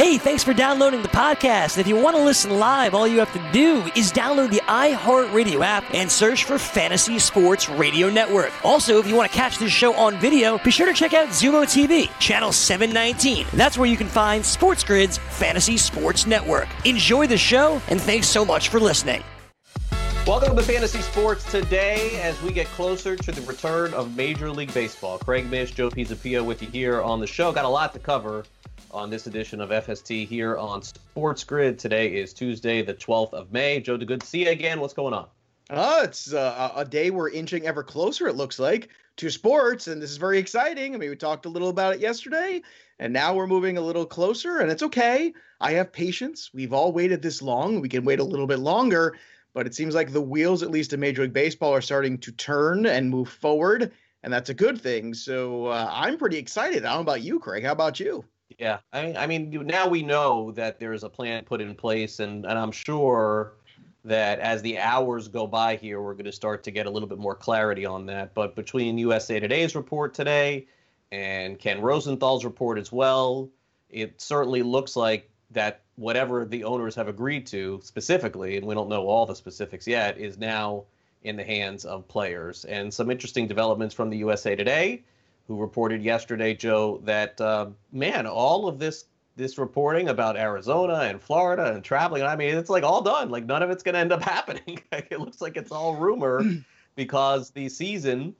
Hey, thanks for downloading the podcast. If you want to listen live, all you have to do is download the iHeartRadio app and search for Fantasy Sports Radio Network. Also, if you want to catch this show on video, be sure to check out Xumo TV, channel 719. That's where you can find Sports Grid's Fantasy Sports Network. Enjoy the show, and thanks so much for listening. Welcome to Fantasy Sports today as we get closer to the return of Major League Baseball. Craig Mish, Joe Pisapia with you here on the show. Got a lot to cover on this edition of FST here on Sports Grid. Today is Tuesday, the 12th of May. Joe, good see you again. What's going on? Uh, it's uh, a day we're inching ever closer, it looks like, to sports, and this is very exciting. I mean, we talked a little about it yesterday, and now we're moving a little closer, and it's okay. I have patience. We've all waited this long. We can wait a little bit longer, but it seems like the wheels, at least in Major League Baseball, are starting to turn and move forward, and that's a good thing. So uh, I'm pretty excited. I don't know about you, Craig. How about you? Yeah, I mean, I mean, now we know that there's a plan put in place, and and I'm sure that as the hours go by here, we're going to start to get a little bit more clarity on that. But between USA Today's report today and Ken Rosenthal's report as well, it certainly looks like that whatever the owners have agreed to specifically, and we don't know all the specifics yet, is now in the hands of players. And some interesting developments from the USA Today who reported yesterday, Joe, that uh, man, all of this this reporting about Arizona and Florida and traveling, I mean, it's like all done. Like none of it's going to end up happening. it looks like it's all rumor because the season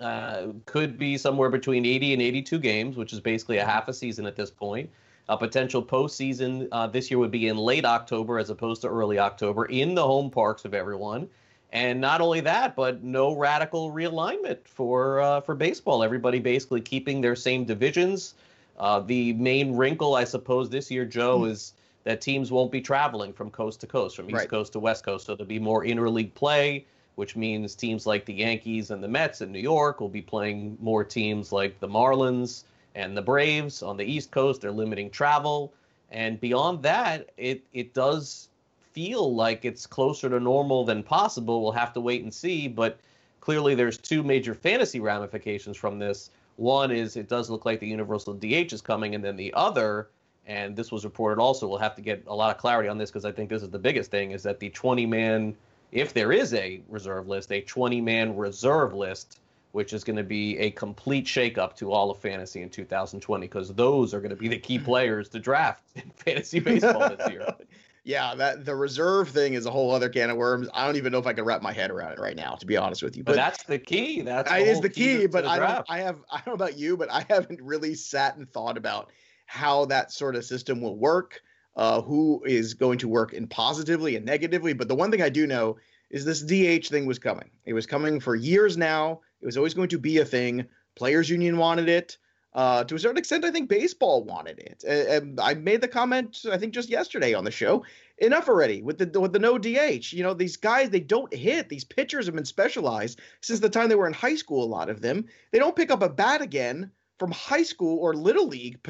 uh, could be somewhere between 80 and 82 games, which is basically a half a season at this point. A potential postseason uh, this year would be in late October as opposed to early October in the home parks of everyone. And not only that, but no radical realignment for uh, for baseball. Everybody basically keeping their same divisions. Uh, the main wrinkle, I suppose, this year, Joe, mm. is that teams won't be traveling from coast to coast, from East right. Coast to West Coast. So there'll be more interleague play, which means teams like the Yankees and the Mets in New York will be playing more teams like the Marlins and the Braves on the East Coast. They're limiting travel. And beyond that, it, it does feel like it's closer to normal than possible. We'll have to wait and see. But clearly, there's two major fantasy ramifications from this. One is it does look like the universal DH is coming, and then the other, and this was reported also, we'll have to get a lot of clarity on this because I think this is the biggest thing, is that the 20 man, if there is a reserve list, a 20 man reserve list, which is going to be a complete shakeup to all of fantasy in 2020 because those are going to be the key players to draft in fantasy baseball this year. yeah, that the reserve thing is a whole other can of worms. I don't even know if I can wrap my head around it right now, to be honest with you. But, but that's the key. That's the the key. key but I don't. I have. I don't know about you, but I haven't really sat and thought about how that sort of system will work. Uh, who is going to work in positively and negatively? But the one thing I do know is this DH thing was coming. It was coming for years now. It was always going to be a thing. Players Union wanted it. Uh, to a certain extent, I think baseball wanted it. And I made the comment, I think, just yesterday on the show. Enough already with the with the no DH. You know, these guys they don't hit. These pitchers have been specialized since the time they were in high school. A lot of them they don't pick up a bat again from high school or little league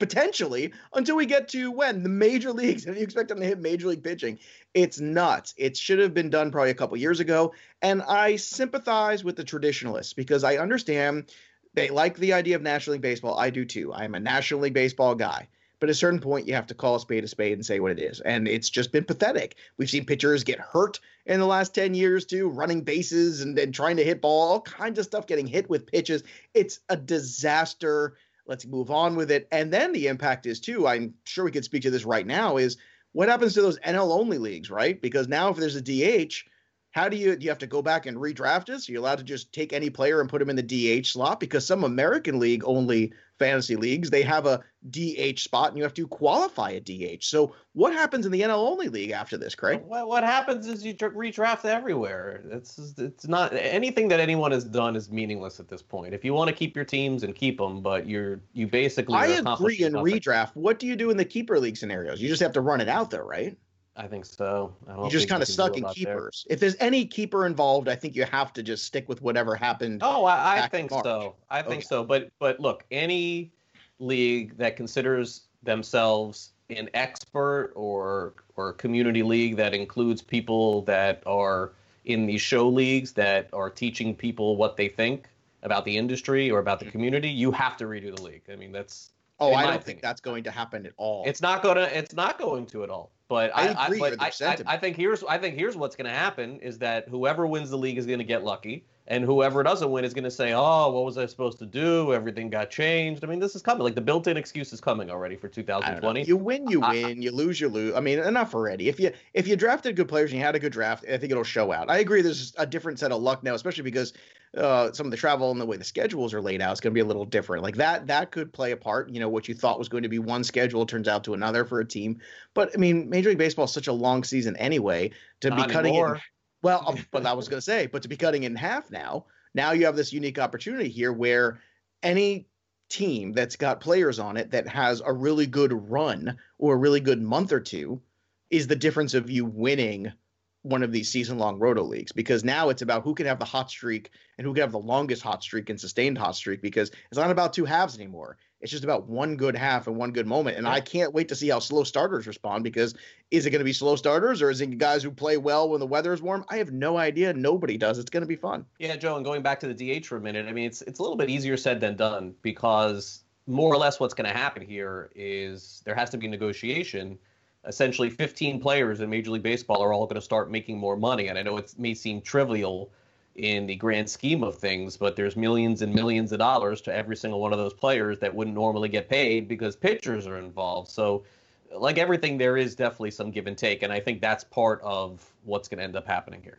potentially until we get to when the major leagues and you expect them to hit major league pitching it's nuts it should have been done probably a couple years ago and i sympathize with the traditionalists because i understand they like the idea of National League Baseball. I do too. I am a National League Baseball guy. But at a certain point, you have to call a spade a spade and say what it is. And it's just been pathetic. We've seen pitchers get hurt in the last 10 years, too, running bases and, and trying to hit ball, all kinds of stuff getting hit with pitches. It's a disaster. Let's move on with it. And then the impact is, too, I'm sure we could speak to this right now, is what happens to those NL only leagues, right? Because now if there's a DH, how do you do you have to go back and redraft this? You're allowed to just take any player and put him in the DH slot because some American League only fantasy leagues they have a DH spot and you have to qualify a DH. So what happens in the NL only league after this, Craig? What, what happens is you redraft everywhere. It's it's not anything that anyone has done is meaningless at this point. If you want to keep your teams and keep them, but you're you basically I agree in nothing. redraft. What do you do in the keeper league scenarios? You just have to run it out there, right? I think so. I you just kind of stuck in keepers. There. If there's any keeper involved, I think you have to just stick with whatever happened. Oh, I, I think so. I think okay. so. But but look, any league that considers themselves an expert or or community league that includes people that are in these show leagues that are teaching people what they think about the industry or about the mm-hmm. community, you have to redo the league. I mean, that's Oh, I don't opinion. think that's going to happen at all. It's not gonna. It's not going to at all. But I, I, agree I, but I, I, I, think here's I think here's what's going to happen is that whoever wins the league is going to get lucky, and whoever doesn't win is going to say, "Oh, what was I supposed to do? Everything got changed." I mean, this is coming. Like the built-in excuse is coming already for 2020. You win, you win. you lose, you lose. I mean, enough already. If you if you drafted good players and you had a good draft, I think it'll show out. I agree. There's a different set of luck now, especially because uh, some of the travel and the way the schedules are laid out is going to be a little different. Like that, that could play a part. You know, what you thought was going to be one schedule turns out to another for a team. But I mean, Major League Baseball is such a long season anyway. To Not be cutting anymore. it, well, um, but I was going to say, but to be cutting in half now, now you have this unique opportunity here where any team that's got players on it that has a really good run or a really good month or two is the difference of you winning one of these season long roto leagues because now it's about who can have the hot streak and who can have the longest hot streak and sustained hot streak because it's not about two halves anymore. It's just about one good half and one good moment. And I can't wait to see how slow starters respond because is it going to be slow starters or is it guys who play well when the weather is warm? I have no idea. Nobody does. It's going to be fun. Yeah, Joe, and going back to the DH for a minute, I mean, it's it's a little bit easier said than done because more or less what's going to happen here is there has to be negotiation essentially 15 players in Major League Baseball are all going to start making more money. And I know it may seem trivial in the grand scheme of things, but there's millions and millions of dollars to every single one of those players that wouldn't normally get paid because pitchers are involved. So, like everything, there is definitely some give and take. And I think that's part of what's going to end up happening here.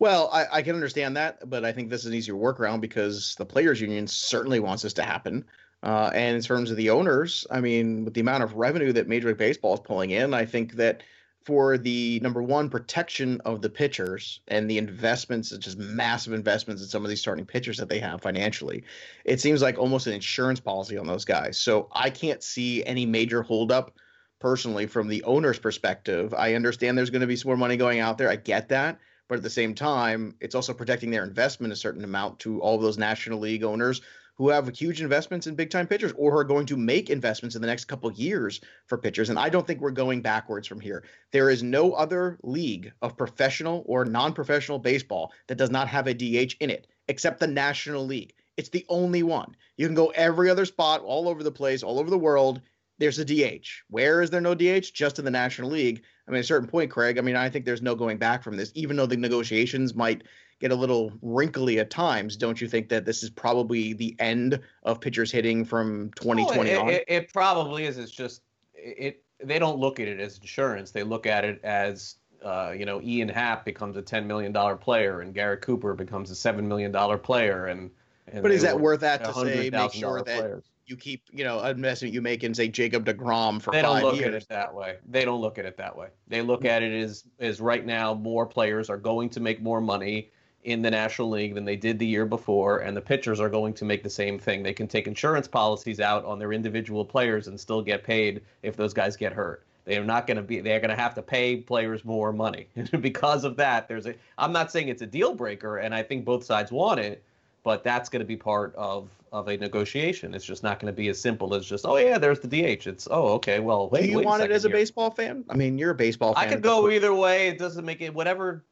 Well, I, I, can understand that, but I think this is an easier workaround because the players' union certainly wants this to happen. Uh, and in terms of the owners, I mean, with the amount of revenue that Major League Baseball is pulling in, I think that for the number one protection of the pitchers and the investments, just massive investments in some of these starting pitchers that they have financially, it seems like almost an insurance policy on those guys. So I can't see any major holdup personally from the owner's perspective. I understand there's going to be some more money going out there. I get that. But at the same time, it's also protecting their investment a certain amount to all those National League owners who have huge investments in big time pitchers or who are going to make investments in the next couple years for pitchers. And I don't think we're going backwards from here. There is no other league of professional or non professional baseball that does not have a DH in it except the National League. It's the only one. You can go every other spot all over the place, all over the world. There's a DH. Where is there no DH? Just in the National League. I mean, at a certain point, Craig, I mean, I think there's no going back from this, even though the negotiations might get a little wrinkly at times. Don't you think that this is probably the end of pitchers hitting from 2020 it, on? It, it probably is. It's just it. They don't look at it as insurance. They look at it as uh, you know, Ian Happ becomes a ten million dollar player, and Garrett Cooper becomes a seven million dollar player, and, and but is that worth that to say make sure that players. you keep you know an investment you make in say Jacob Degrom for they don't look years. at it that way. They don't look at it that way. They look mm-hmm. at it as as right now more players are going to make more money in the National League than they did the year before, and the pitchers are going to make the same thing. They can take insurance policies out on their individual players and still get paid if those guys get hurt. They are not going to be. They are going to have to pay players more money because of that. There's a. I'm not saying it's a deal breaker, and I think both sides want it, but that's going to be part of of a negotiation. It's just not going to be as simple as just, oh yeah, there's the DH. It's oh okay, well. Wait, Do you wait want it as a here. baseball fan? I mean, you're a baseball fan. I could go either way. It doesn't make it whatever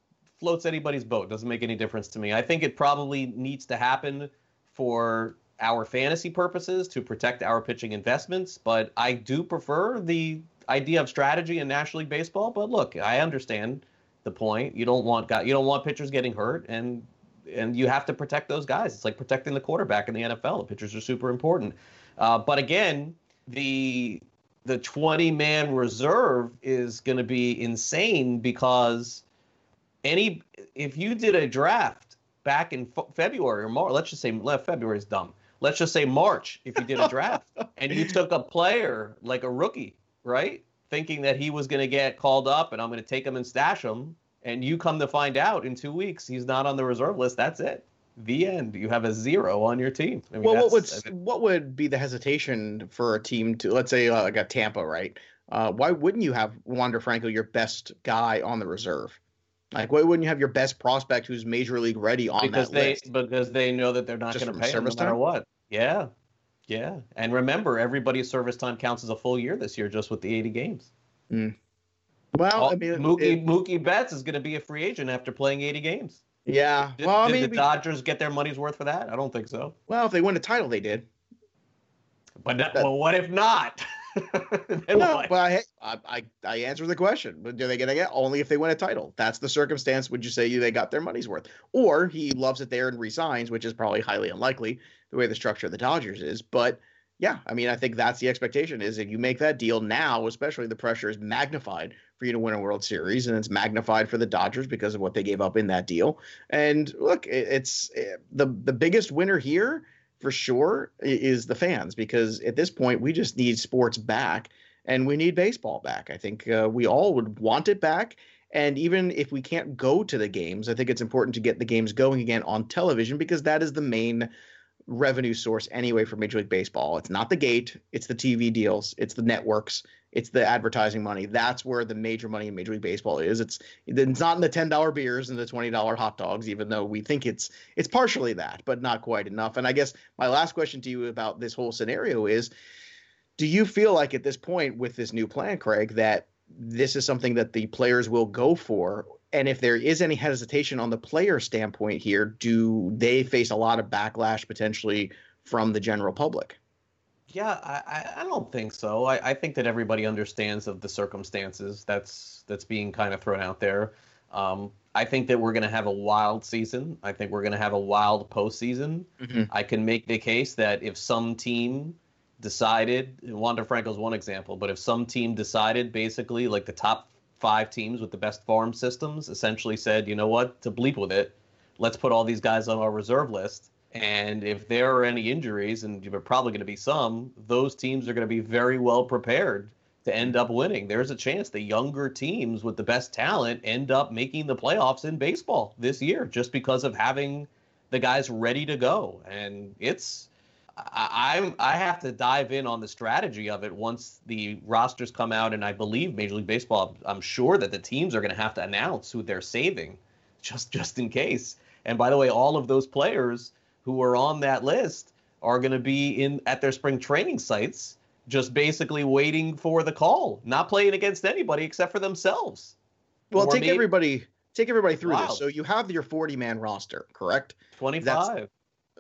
floats anybody's boat. Doesn't make any difference to me. I think it probably needs to happen for our fantasy purposes to protect our pitching investments, but I do prefer the idea of strategy in National League Baseball. But look, I understand the point. You don't want you don't want pitchers getting hurt, and and you have to protect those guys. It's like protecting the quarterback in the NFL. The pitchers are super important. Uh, but again, the the 20 man reserve is going to be insane because any if you did a draft back in February or March, let's just say February is dumb. Let's just say March. If you did a draft and you took a player like a rookie, right, thinking that he was going to get called up and I'm going to take him and stash him, and you come to find out in two weeks he's not on the reserve list. That's it. The end. You have a zero on your team. I mean, well, what would I mean, what would be the hesitation for a team to let's say uh, like a Tampa, right? Uh, why wouldn't you have Wander Franco, your best guy, on the reserve? Like, why wouldn't you have your best prospect who's major league ready on because that they, list? Because they know that they're not going to pay him no matter what. Yeah, yeah. And remember, everybody's service time counts as a full year this year, just with the 80 games. Mm. Well, I mean, Mookie, it, Mookie Betts is going to be a free agent after playing 80 games. Yeah. Did, well, I mean, the Dodgers get their money's worth for that? I don't think so. Well, if they win a title, they did. But that, well, what if not? no, but I, I I answer the question. But do they get it only if they win a title? That's the circumstance. Would you say they got their money's worth, or he loves it there and resigns, which is probably highly unlikely the way the structure of the Dodgers is. But yeah, I mean, I think that's the expectation is that you make that deal now, especially the pressure is magnified for you to win a World Series, and it's magnified for the Dodgers because of what they gave up in that deal. And look, it's eh, the the biggest winner here for sure is the fans because at this point we just need sports back and we need baseball back. I think uh, we all would want it back. And even if we can't go to the games, I think it's important to get the games going again on television because that is the main revenue source anyway for Major League Baseball. It's not the gate, it's the TV deals, it's the networks, it's the advertising money. That's where the major money in Major League Baseball is. It's it's not in the ten dollar beers and the twenty dollar hot dogs, even though we think it's it's partially that, but not quite enough. And I guess my last question to you about this whole scenario is do you feel like at this point with this new plan, Craig, that this is something that the players will go for and if there is any hesitation on the player standpoint here, do they face a lot of backlash potentially from the general public? Yeah, I, I don't think so. I, I think that everybody understands of the circumstances that's that's being kind of thrown out there. Um, I think that we're going to have a wild season. I think we're going to have a wild postseason. Mm-hmm. I can make the case that if some team decided, Wander Franco's one example, but if some team decided basically like the top five teams with the best farm systems essentially said, you know what, to bleep with it, let's put all these guys on our reserve list. And if there are any injuries, and there are probably going to be some, those teams are going to be very well prepared to end up winning. There's a chance the younger teams with the best talent end up making the playoffs in baseball this year just because of having the guys ready to go. And it's I, I have to dive in on the strategy of it once the rosters come out, and I believe Major League Baseball. I'm sure that the teams are going to have to announce who they're saving, just just in case. And by the way, all of those players who are on that list are going to be in at their spring training sites, just basically waiting for the call, not playing against anybody except for themselves. Well, take maybe, everybody take everybody through wow. this. So you have your 40 man roster, correct? 25. That's,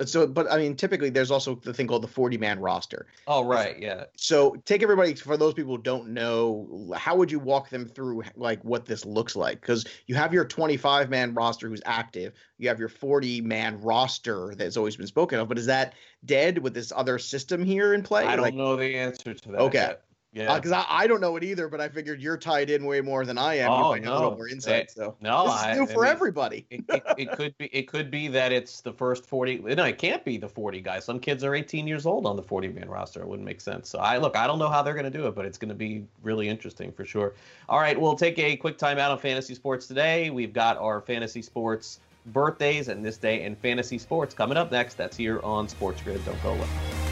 so, but I mean, typically there's also the thing called the 40 man roster. Oh, right. Yeah. So take everybody, for those people who don't know, how would you walk them through like what this looks like? Because you have your 25 man roster who's active, you have your 40 man roster that's always been spoken of, but is that dead with this other system here in play? I don't like, know the answer to that. Okay. Yet. Yeah, because uh, I, I don't know it either, but I figured you're tied in way more than I am. Oh, you no. a little more insight. So no, this I, new for I mean, everybody. it, it, it, could be it could be that it's the first forty. No, it can't be the forty guys. Some kids are 18 years old on the 40 man roster. It wouldn't make sense. So I look, I don't know how they're going to do it, but it's going to be really interesting for sure. All right, we'll take a quick time out on fantasy sports today. We've got our fantasy sports birthdays and this day in fantasy sports coming up next. That's here on Sports Grid. Don't go away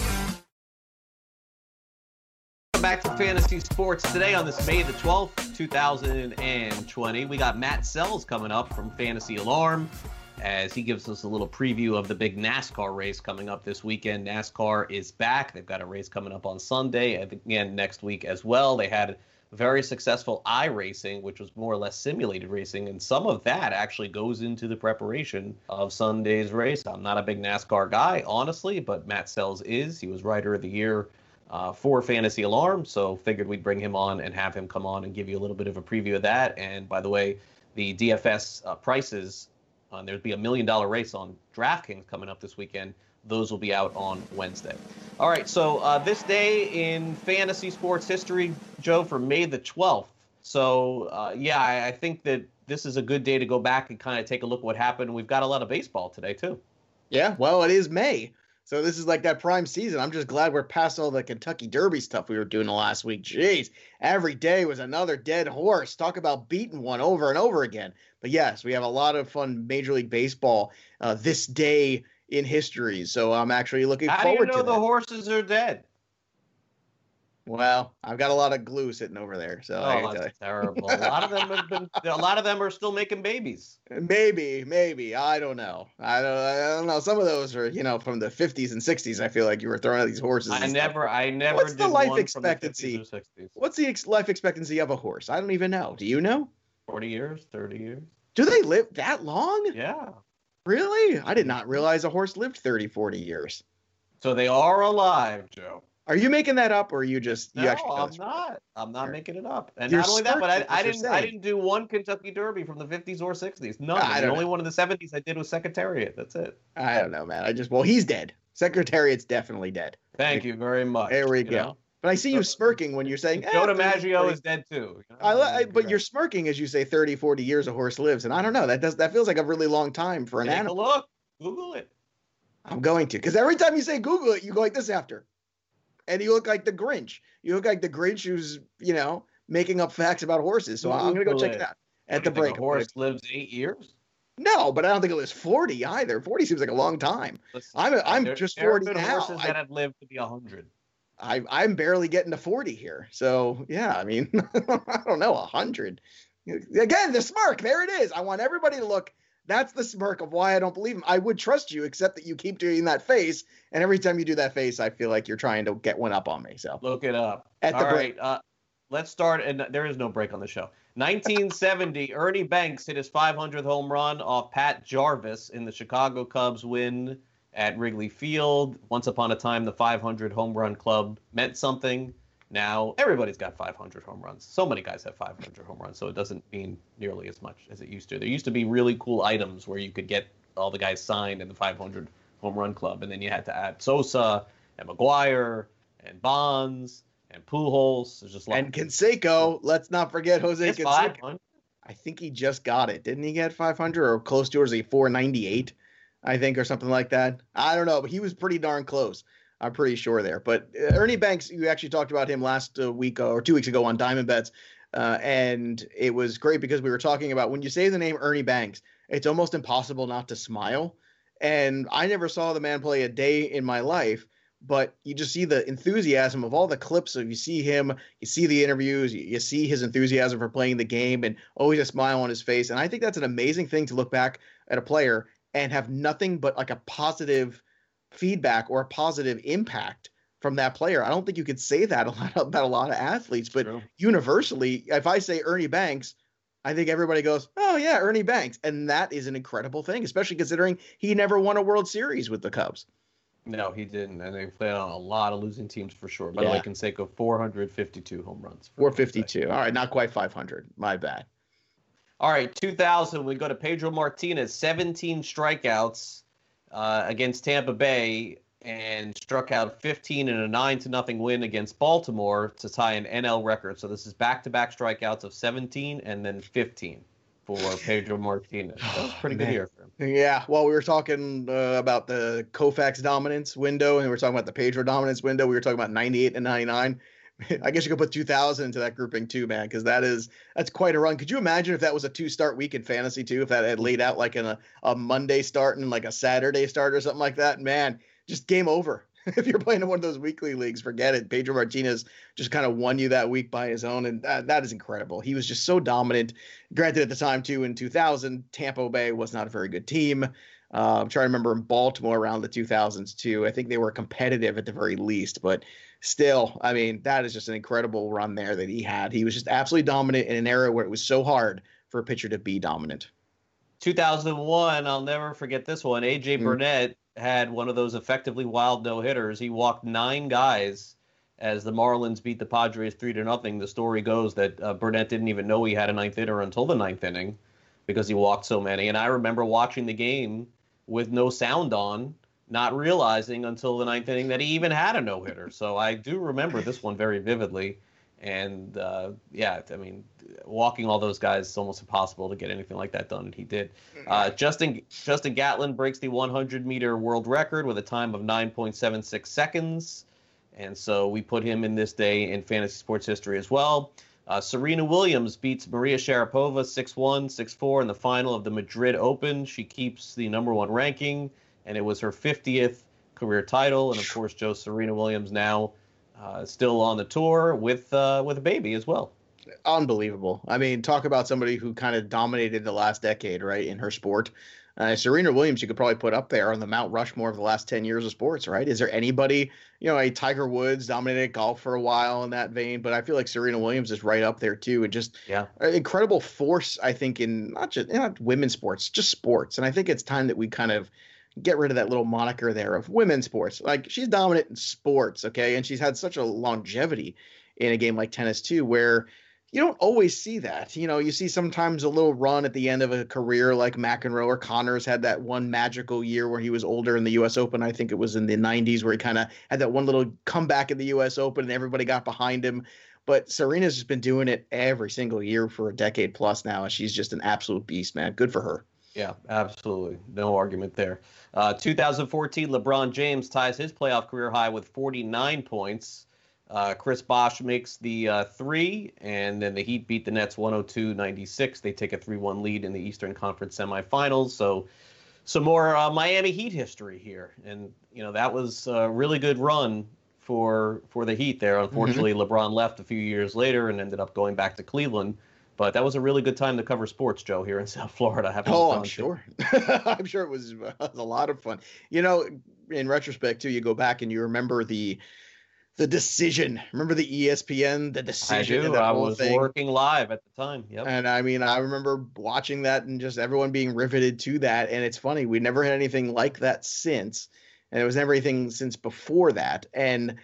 Welcome back to Fantasy Sports today on this May the 12th, 2020. We got Matt Selz coming up from Fantasy Alarm as he gives us a little preview of the big NASCAR race coming up this weekend. NASCAR is back. They've got a race coming up on Sunday and again next week as well. They had very successful iRacing, which was more or less simulated racing, and some of that actually goes into the preparation of Sunday's race. I'm not a big NASCAR guy, honestly, but Matt Selz is. He was Writer of the Year uh, for Fantasy Alarm. So figured we'd bring him on and have him come on and give you a little bit of a preview of that. And by the way, the DFS uh, prices, uh, there'd be a million dollar race on DraftKings coming up this weekend. Those will be out on Wednesday. All right, so uh, this day in fantasy sports history, Joe, for May the 12th. So, uh, yeah, I, I think that this is a good day to go back and kind of take a look at what happened. We've got a lot of baseball today, too. Yeah, well, it is May. So this is like that prime season. I'm just glad we're past all the Kentucky Derby stuff we were doing the last week. Jeez, every day was another dead horse. Talk about beating one over and over again. But yes, we have a lot of fun Major League Baseball uh, this day in history. So I'm actually looking How forward do you know to the that. horses are dead? Well, I've got a lot of glue sitting over there, so Oh, that's terrible. A lot of them have been. A lot of them are still making babies. Maybe, maybe I don't know. I don't. I don't know. Some of those are, you know, from the 50s and 60s. I feel like you were throwing out these horses. I and stuff. never. I never. What's the life the expectancy? 50s or 60s. What's the ex- life expectancy of a horse? I don't even know. Do you know? Forty years, thirty years. Do they live that long? Yeah. Really? I did not realize a horse lived 30, 40 years. So they are alive, Joe. Are you making that up, or are you just you No, I'm not. I'm not making it up. And You're not only that, but I, I didn't. I didn't do one Kentucky Derby from the 50s or 60s. None. I the only know. one in the 70s I did was Secretariat. That's it. I don't know, man. I just well, he's dead. Secretariat's definitely dead. Thank you very much. There we you go. know? But I see you smirking when you're saying. Joe eh, 30, DiMaggio is dead too. you know? I, I, but you're smirking as you say 30, 40 years a horse lives, and I don't know. That does that feels like a really long time for an Take animal. a look. Google it. I'm going to because every time you say Google it, you go like this after, and you look like the Grinch. You look like the Grinch who's you know making up facts about horses. So I'm gonna go check it. out at the break. A horse lives eight years. No, but I don't think it was 40 either. 40 seems like a long time. Listen, I'm- I'm there- just there 40 been now. Horses I- that have lived to be hundred. I, I'm barely getting to 40 here. So yeah, I mean, I don't know, 100. Again, the smirk. There it is. I want everybody to look. That's the smirk of why I don't believe him. I would trust you, except that you keep doing that face, and every time you do that face, I feel like you're trying to get one up on me. So Look it up. At the break. right, uh, let's start. And there is no break on the show. 1970, Ernie Banks hit his 500th home run off Pat Jarvis in the Chicago Cubs win at Wrigley Field. Once upon a time, the 500 home run club meant something. Now everybody's got 500 home runs. So many guys have 500 home runs, so it doesn't mean nearly as much as it used to. There used to be really cool items where you could get all the guys signed in the 500 home run club, and then you had to add Sosa and McGwire and Bonds and Pujols. There's just and. Canseco, let's not forget Jose It's Canseco. 500. I think he just got it. Didn't he get 500 or close to it? Was he 498? I think, or something like that. I don't know, but he was pretty darn close. I'm pretty sure there. But uh, Ernie Banks, you actually talked about him last uh, week uh, or two weeks ago on Diamond Bets, uh, and it was great because we were talking about when you say the name Ernie Banks, it's almost impossible not to smile. And I never saw the man play a day in my life, but you just see the enthusiasm of all the clips of you see him, you see the interviews, you, you see his enthusiasm for playing the game, and always a smile on his face. And I think that's an amazing thing to look back at a player and have nothing but like a positive feedback or a positive impact from that player. I don't think you could say that a lot about a lot of athletes, but True. universally, if I say Ernie Banks, I think everybody goes, "Oh yeah, Ernie Banks," and that is an incredible thing, especially considering he never won a World Series with the Cubs. No, he didn't, and they played on a lot of losing teams for sure. By the way, Canseco 452 home runs. Four fifty-two. All right, not quite five hundred. My bad. All right, 2000, we go to Pedro Martinez, 17 strikeouts uh, against Tampa Bay and struck out 15 in a 9 to nothing win against Baltimore to tie an NL record. So this is back-to-back strikeouts of 17 and then 15 for Pedro Martinez. That was a pretty good year for him. Yeah, well, we were talking uh, about the Koufax dominance window, and we were talking about the Pedro dominance window. We were talking about 98 and 99. I guess you could put 2000 into that grouping too, man, because that is that's quite a run. Could you imagine if that was a two-start week in fantasy too? If that had laid out like in a, a Monday start and like a Saturday start or something like that, man, just game over. if you're playing in one of those weekly leagues, forget it. Pedro Martinez just kind of won you that week by his own, and that, that is incredible. He was just so dominant. Granted, at the time too, in 2000, Tampa Bay was not a very good team. Uh, I'm trying to remember in Baltimore around the 2000s too. I think they were competitive at the very least, but still, I mean, that is just an incredible run there that he had. He was just absolutely dominant in an era where it was so hard for a pitcher to be dominant. 2001, I'll never forget this one. AJ Mhm. Burnett had one of those effectively wild no hitters. He walked nine guys as the Marlins beat the Padres three to nothing. The story goes that uh, Burnett didn't even know he had a ninth hitter until the ninth inning because he walked so many. And I remember watching the game with no sound on, not realizing until the ninth inning that he even had a no hitter. So I do remember this one very vividly. And uh, yeah, I mean, walking all those guys is almost impossible to get anything like that done, and he did. Uh, Justin Justin Gatlin breaks the 100 meter world record with a time of 9.76 seconds, and so we put him in this day in fantasy sports history as well. Uh, Serena Williams beats Maria Sharapova 6-1, 6-4 in the final of the Madrid Open. She keeps the number one ranking and it was her 50th career title. And of course, Joe Serena Williams now uh, still on the tour with uh, with a baby as well. Unbelievable. I mean, talk about somebody who kind of dominated the last decade, right, in her sport. Uh, Serena Williams, you could probably put up there on the Mount Rushmore of the last 10 years of sports, right? Is there anybody, you know, a Tiger Woods dominated golf for a while in that vein, but I feel like Serena Williams is right up there too. And just yeah, incredible force, I think, in not just not women's sports, just sports. And I think it's time that we kind of get rid of that little moniker there of women's sports. Like she's dominant in sports, okay? And she's had such a longevity in a game like tennis too, where you don't always see that. You know, you see sometimes a little run at the end of a career like McEnroe or Connors had that one magical year where he was older in the U.S. Open. I think it was in the 90s where he kind of had that one little comeback in the U.S. Open and everybody got behind him. But Serena's just been doing it every single year for a decade plus now, and she's just an absolute beast, man. Good for her. Yeah, absolutely. No argument there. Uh, 2014, LeBron James ties his playoff career high with 49 points. Uh, Chris Bosh makes the uh, three, and then the Heat beat the Nets 102 96. They take a 3 1 lead in the Eastern Conference semifinals. So, some more uh, Miami Heat history here. And, you know, that was a really good run for for the Heat there. Unfortunately, mm-hmm. LeBron left a few years later and ended up going back to Cleveland. But that was a really good time to cover sports, Joe, here in South Florida. Oh, I'm sure. I'm sure it was, uh, it was a lot of fun. You know, in retrospect, too, you go back and you remember the the decision. Remember the ESPN, the decision. I do. I was thing? working live at the time. Yep. And I mean, I remember watching that and just everyone being riveted to that. And it's funny, we never had anything like that since, and it was never anything since before that. And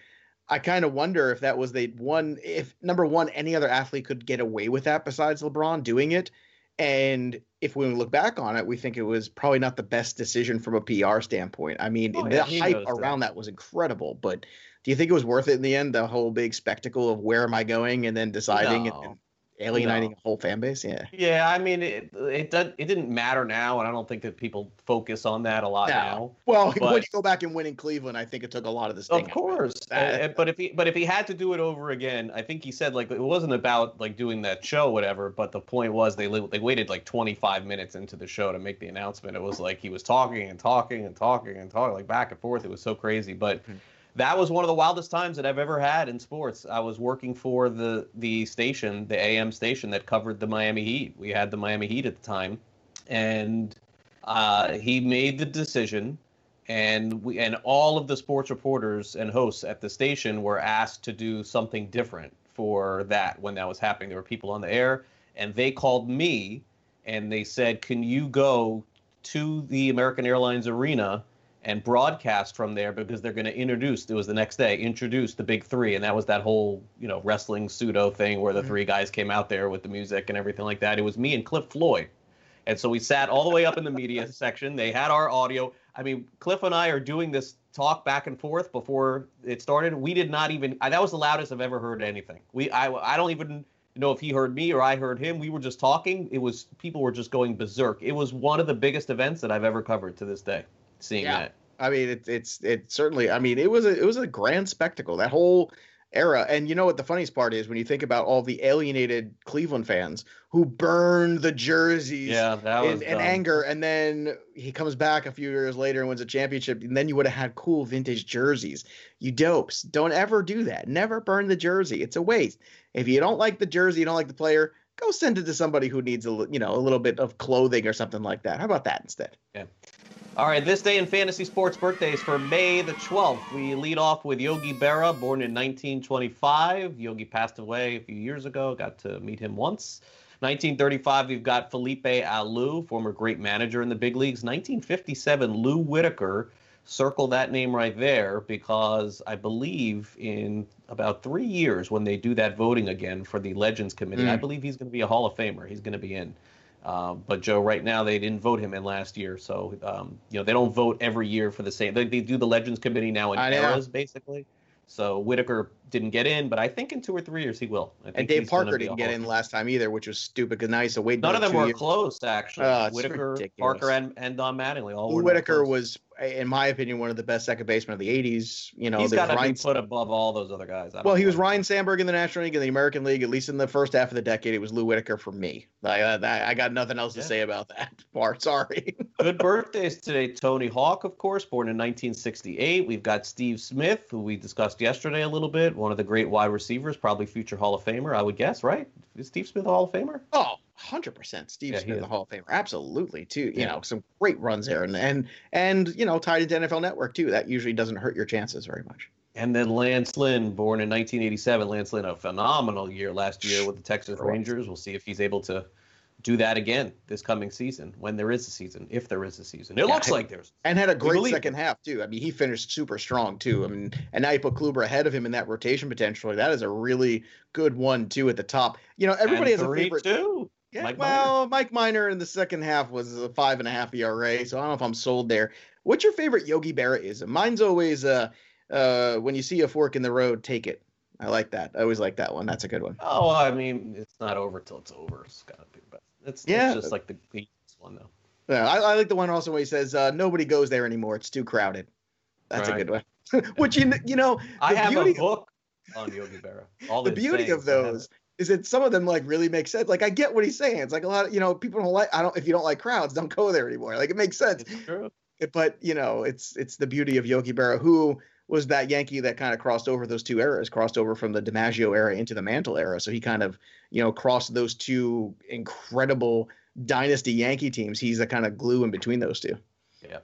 I kind of wonder if that was the one. If number one, any other athlete could get away with that besides LeBron doing it. And if we look back on it, we think it was probably not the best decision from a PR standpoint. I mean, oh, yeah, the hype around that. that was incredible, but do you think it was worth it in the end? The whole big spectacle of where am I going, and then deciding no. and, and, alienating a whole fan base. Yeah. Yeah, I mean, it it did, it didn't matter now, and I don't think that people focus on that a lot no. now. Well, but, when you go back and win in Cleveland, I think it took a lot of this. Of course, uh, but if he but if he had to do it over again, I think he said like it wasn't about like doing that show, whatever. But the point was they they waited like 25 minutes into the show to make the announcement. It was like he was talking and talking and talking and talking like back and forth. It was so crazy, but. Mm-hmm that was one of the wildest times that I've ever had in sports. I was working for the the station, the AM station that covered the Miami Heat. We had the Miami Heat at the time, and uh, he made the decision, and we and all of the sports reporters and hosts at the station were asked to do something different for that when that was happening. There were people on the air, and they called me, and they said, "Can you go to the American Airlines Arena?" And broadcast from there because they're going to introduce it was the next day introduce the big three. And that was that whole you know wrestling pseudo thing where the mm-hmm. three guys came out there with the music and everything like that. It was me and cliff floyd. And so we sat all the way up in the media section. They had our audio. I mean cliff and i are doing this talk back and forth before it started. We did not even that was the loudest i've ever heard anything. We i, I don't even know if he heard me or i heard him. We were just talking. It was people were just going berserk. It was one of the biggest events that i've ever covered to this day seeing yeah. that. I mean, it, it's it certainly. I mean, it was a it was a grand spectacle that whole era. And you know what the funniest part is when you think about all the alienated Cleveland fans who burned the jerseys yeah, that was in, in anger, and then he comes back a few years later and wins a championship, and then you would have had cool vintage jerseys. You dopes, don't ever do that. Never burn the jersey. It's a waste. If you don't like the jersey, you don't like the player, go send it to somebody who needs a you know a little bit of clothing or something like that. How about that instead? Yeah. All right, this day in fantasy sports birthdays for May the 12th. We lead off with Yogi Berra, born in 1925. Yogi passed away a few years ago. Got to meet him once. 1935, we've got Felipe Alou, former great manager in the big leagues. 1957, Lou Whitaker. Circle that name right there because I believe in about three years, when they do that voting again for the Legends Committee, mm. I believe he's going to be a Hall of Famer. He's going to be in. Um, but Joe, right now they didn't vote him in last year, so um, you know they don't vote every year for the same. They, they do the Legends Committee now in eras, basically. So Whitaker didn't get in, but I think in two or three years he will. and Dave Parker didn't get in last time either, which was stupid because now he's a wait. None of them were years. close, actually. Uh, Whitaker, ridiculous. Parker, and, and Don Mattingly all. Whitaker was in my opinion, one of the best second basemen of the '80s. You know, he's got to Ryne, be put above all those other guys. Well, he was Ryne Sandberg in the National League and the American League, at least in the first half of the decade. It was Lou Whitaker for me. I, uh, I, I got nothing else to say about that part. Sorry. Good birthdays today. Tony Hawk, of course, born in 1968. We've got Steve Smith, who we discussed yesterday a little bit, one of the great wide receivers, probably future Hall of Famer, I would guess, right? Is Steve Smith a Hall of Famer? Oh, hundred percent. Steve yeah, Smith, the Hall of Famer, absolutely too. You yeah. know, some great runs there, and and and you know, tied into NFL Network too. That usually doesn't hurt your chances very much. And then Lance Lynn, born in 1987. Lance Lynn, a phenomenal year last year with the Texas Rangers. We'll see if he's able to do that again this coming season when there is a season, if there is a season. It yeah, looks like there's. And had a great second half too. I mean, he finished super strong too. I mean, and now you put Kluber ahead of him in that rotation potentially. That is a really good one too at the top. You know, everybody and has a favorite too. Yeah, Mike well, Minor. Mike Minor in the second half was a five and a half ERA, so I don't know if I'm sold there. What's your favorite Yogi Berra ism? Mine's always uh, uh, when you see a fork in the road, take it. I like that. I always like that one. That's a good one. Oh, I mean, it's not over till it's over. It's gotta be, but it's, yeah. it's just like the easiest one though. Yeah, I, I, like the one also where he says, uh, "Nobody goes there anymore. It's too crowded." That's right. a good one. Which you you know, I have beauty, a book on Yogi Berra. All the beauty of those is that some of them like really make sense. Like I get what he's saying. It's like a lot of you know people don't like. I don't if you don't like crowds, don't go there anymore. Like it makes sense. But you know, it's it's the beauty of Yogi Berra, who was that Yankee that kind of crossed over those two eras, crossed over from the DiMaggio era into the Mantle era. So he kind of you know crossed those two incredible dynasty Yankee teams. He's the kind of glue in between those two. Yeah.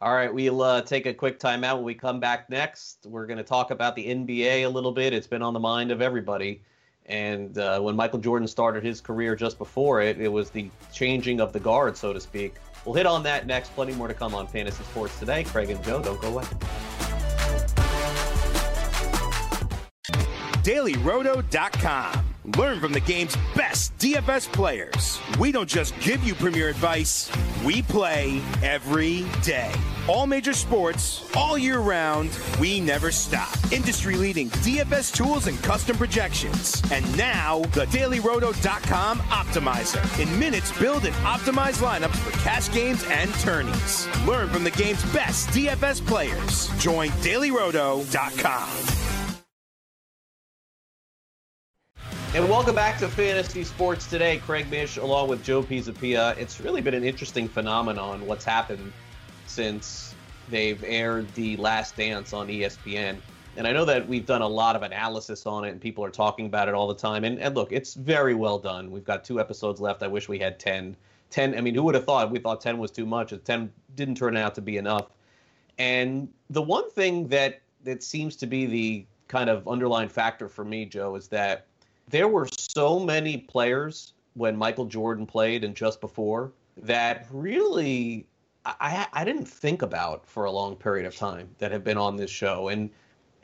All right, we'll uh, take a quick timeout. When we come back next, we're going to talk about the NBA a little bit. It's been on the mind of everybody. And uh, when Michael Jordan started his career just before it, it was the changing of the guard, so to speak. We'll hit on that next. Plenty more to come on Fantasy Sports today. Craig and Joe, don't go away. DailyRoto.com. Learn from the game's best DFS players. We don't just give you premier advice, we play every day. All major sports, all year round, we never stop. Industry leading DFS tools and custom projections. And now, the dailyroto.com optimizer. In minutes, build and optimize lineups for cash games and tourneys. Learn from the game's best DFS players. Join dailyroto.com. And welcome back to Fantasy Sports Today. Craig Mish along with Joe Pisapia. It's really been an interesting phenomenon what's happened since they've aired The Last Dance on ESPN. And I know that we've done a lot of analysis on it and people are talking about it all the time. And, and look, it's very well done. We've got two episodes left. I wish we had 10. 10, I mean, who would have thought? We thought 10 was too much. 10 didn't turn out to be enough. And the one thing that, that seems to be the kind of underlying factor for me, Joe, is that there were so many players when Michael Jordan played and just before that really I, I didn't think about for a long period of time that have been on this show. And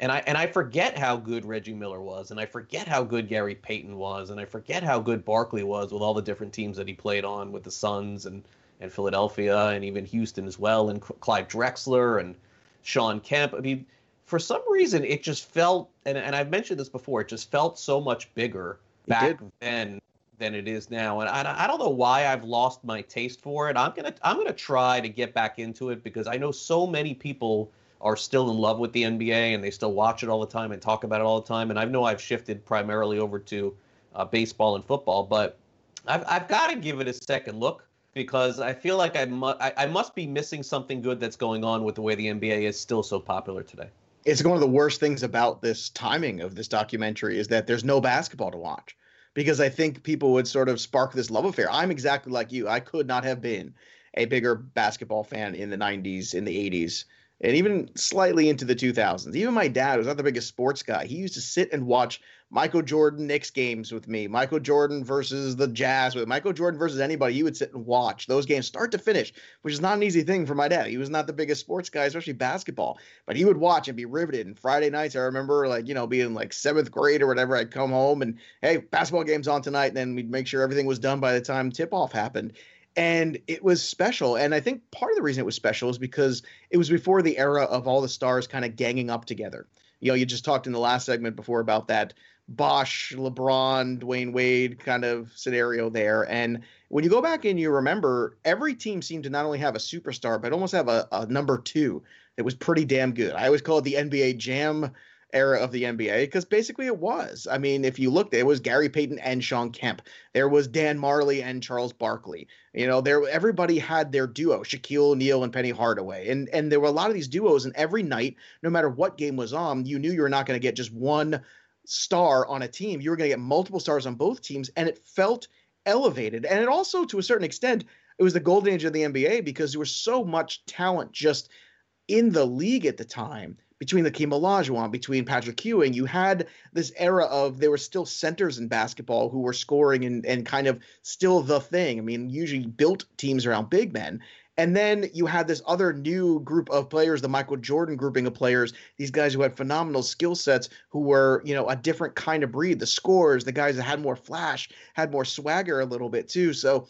and I and I forget how good Reggie Miller was and I forget how good Gary Payton was and I forget how good Barkley was with all the different teams that he played on with the Suns and and Philadelphia and even Houston as well and Clyde Drexler and Shawn Kemp. I mean for some reason it just felt and, and I've mentioned this before, it just felt so much bigger back then than it is now. And I, I don't know why I've lost my taste for it. I'm gonna I'm gonna try to get back into it because I know so many people are still in love with the NBA and they still watch it all the time and talk about it all the time. And I know I've shifted primarily over to uh, baseball and football, but I've I've got to give it a second look because I feel like I, mu- I, I must be missing something good that's going on with the way the NBA is still so popular today it's one of the worst things about this timing of this documentary is that there's no basketball to watch because I think people would sort of spark this love affair. I'm exactly like you. I could not have been a bigger basketball fan in the 90s, in the 80s, and even slightly into the 2000s. Even my dad, was not the biggest sports guy, he used to sit and watch Michael Jordan Knicks games with me, Michael Jordan versus the Jazz with Michael Jordan versus anybody. He would sit and watch those games start to finish, which is not an easy thing for my dad. He was not the biggest sports guy, especially basketball, but he would watch and be riveted. And Friday nights, I remember like, you know, being like seventh grade or whatever, I'd come home and, hey, basketball game's on tonight. And then we'd make sure everything was done by the time tip off happened and it was special and i think part of the reason it was special is because it was before the era of all the stars kind of ganging up together you know you just talked in the last segment before about that Bosh, LeBron, Dwyane Wade kind of scenario there. And when you go back and you remember, every team seemed to not only have a superstar, but almost have a, a number two that was pretty damn good. I always call it the NBA Jam era of the NBA because basically it was. I mean, if you looked, it was Gary Payton and Shawn Kemp. There was Dan Majerle and Charles Barkley. You know, there everybody had their duo, Shaquille O'Neal and Penny Hardaway, and and there were a lot of these duos. And every night, no matter what game was on, you knew you were not going to get just one star on a team. You were going to get multiple stars on both teams, and it felt elevated. And it also, to a certain extent, it was the golden age of the NBA because there was so much talent just in the league at the time between the Hakeem Olajuwon, between Patrick Ewing, you had this era of there were still centers in basketball who were scoring and, and kind of still the thing. I mean, usually built teams around big men. And then you had this other new group of players, the Michael Jordan grouping of players, these guys who had phenomenal skill sets, who were, you know, a different kind of breed. The scores, the guys that had more flash, had more swagger a little bit too. So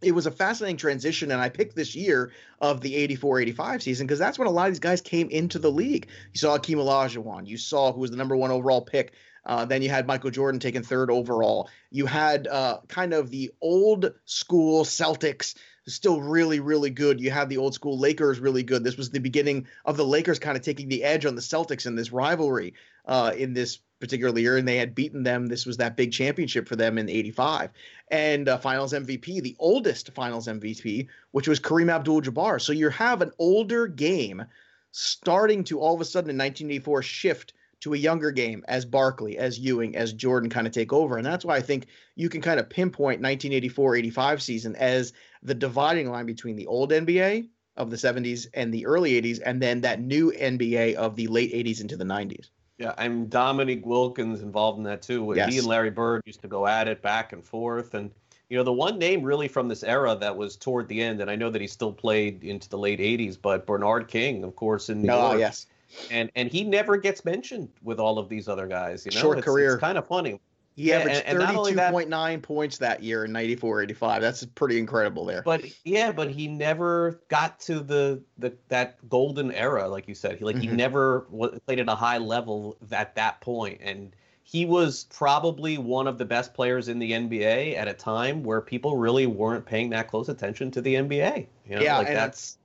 it was a fascinating transition, and I picked this year of the 84-85 season because that's when a lot of these guys came into the league. You saw Akeem Olajuwon, you saw who was the number one overall pick. Uh, then you had Michael Jordan taken third overall. You had uh, kind of the old school Celtics still really, really good. You had the old school Lakers really good. This was the beginning of the Lakers kind of taking the edge on the Celtics in this rivalry uh, in this particular year, and they had beaten them. This was that big championship for them in '85, and uh, Finals MVP, the oldest Finals MVP, which was Kareem Abdul-Jabbar. So you have an older game starting to all of a sudden in 1984 shift to a younger game as Barkley, as Ewing, as Jordan kind of take over. And that's why I think you can kind of pinpoint 1984 85 season as the dividing line between the old NBA of the 70s and the early 80s, and then that new NBA of the late 80s into the 90s. Yeah, I'm Dominique Wilkins involved in that too. Yes. He and Larry Bird used to go at it back and forth. And, you know, the one name really from this era that was toward the end, and I know that he still played into the late 80s, but Bernard King, of course, in New oh, York. yes. And and he never gets mentioned with all of these other guys. You know, short it's, career. It's kind of funny. He averaged thirty-two point nine points that year in 94, 85. That's pretty incredible there. But yeah, but he never got to the the that golden era, like you said. He like mm-hmm. he never played at a high level at that point, and he was probably one of the best players in the NBA at a time where people really weren't paying that close attention to the NBA. You know, yeah, like and that's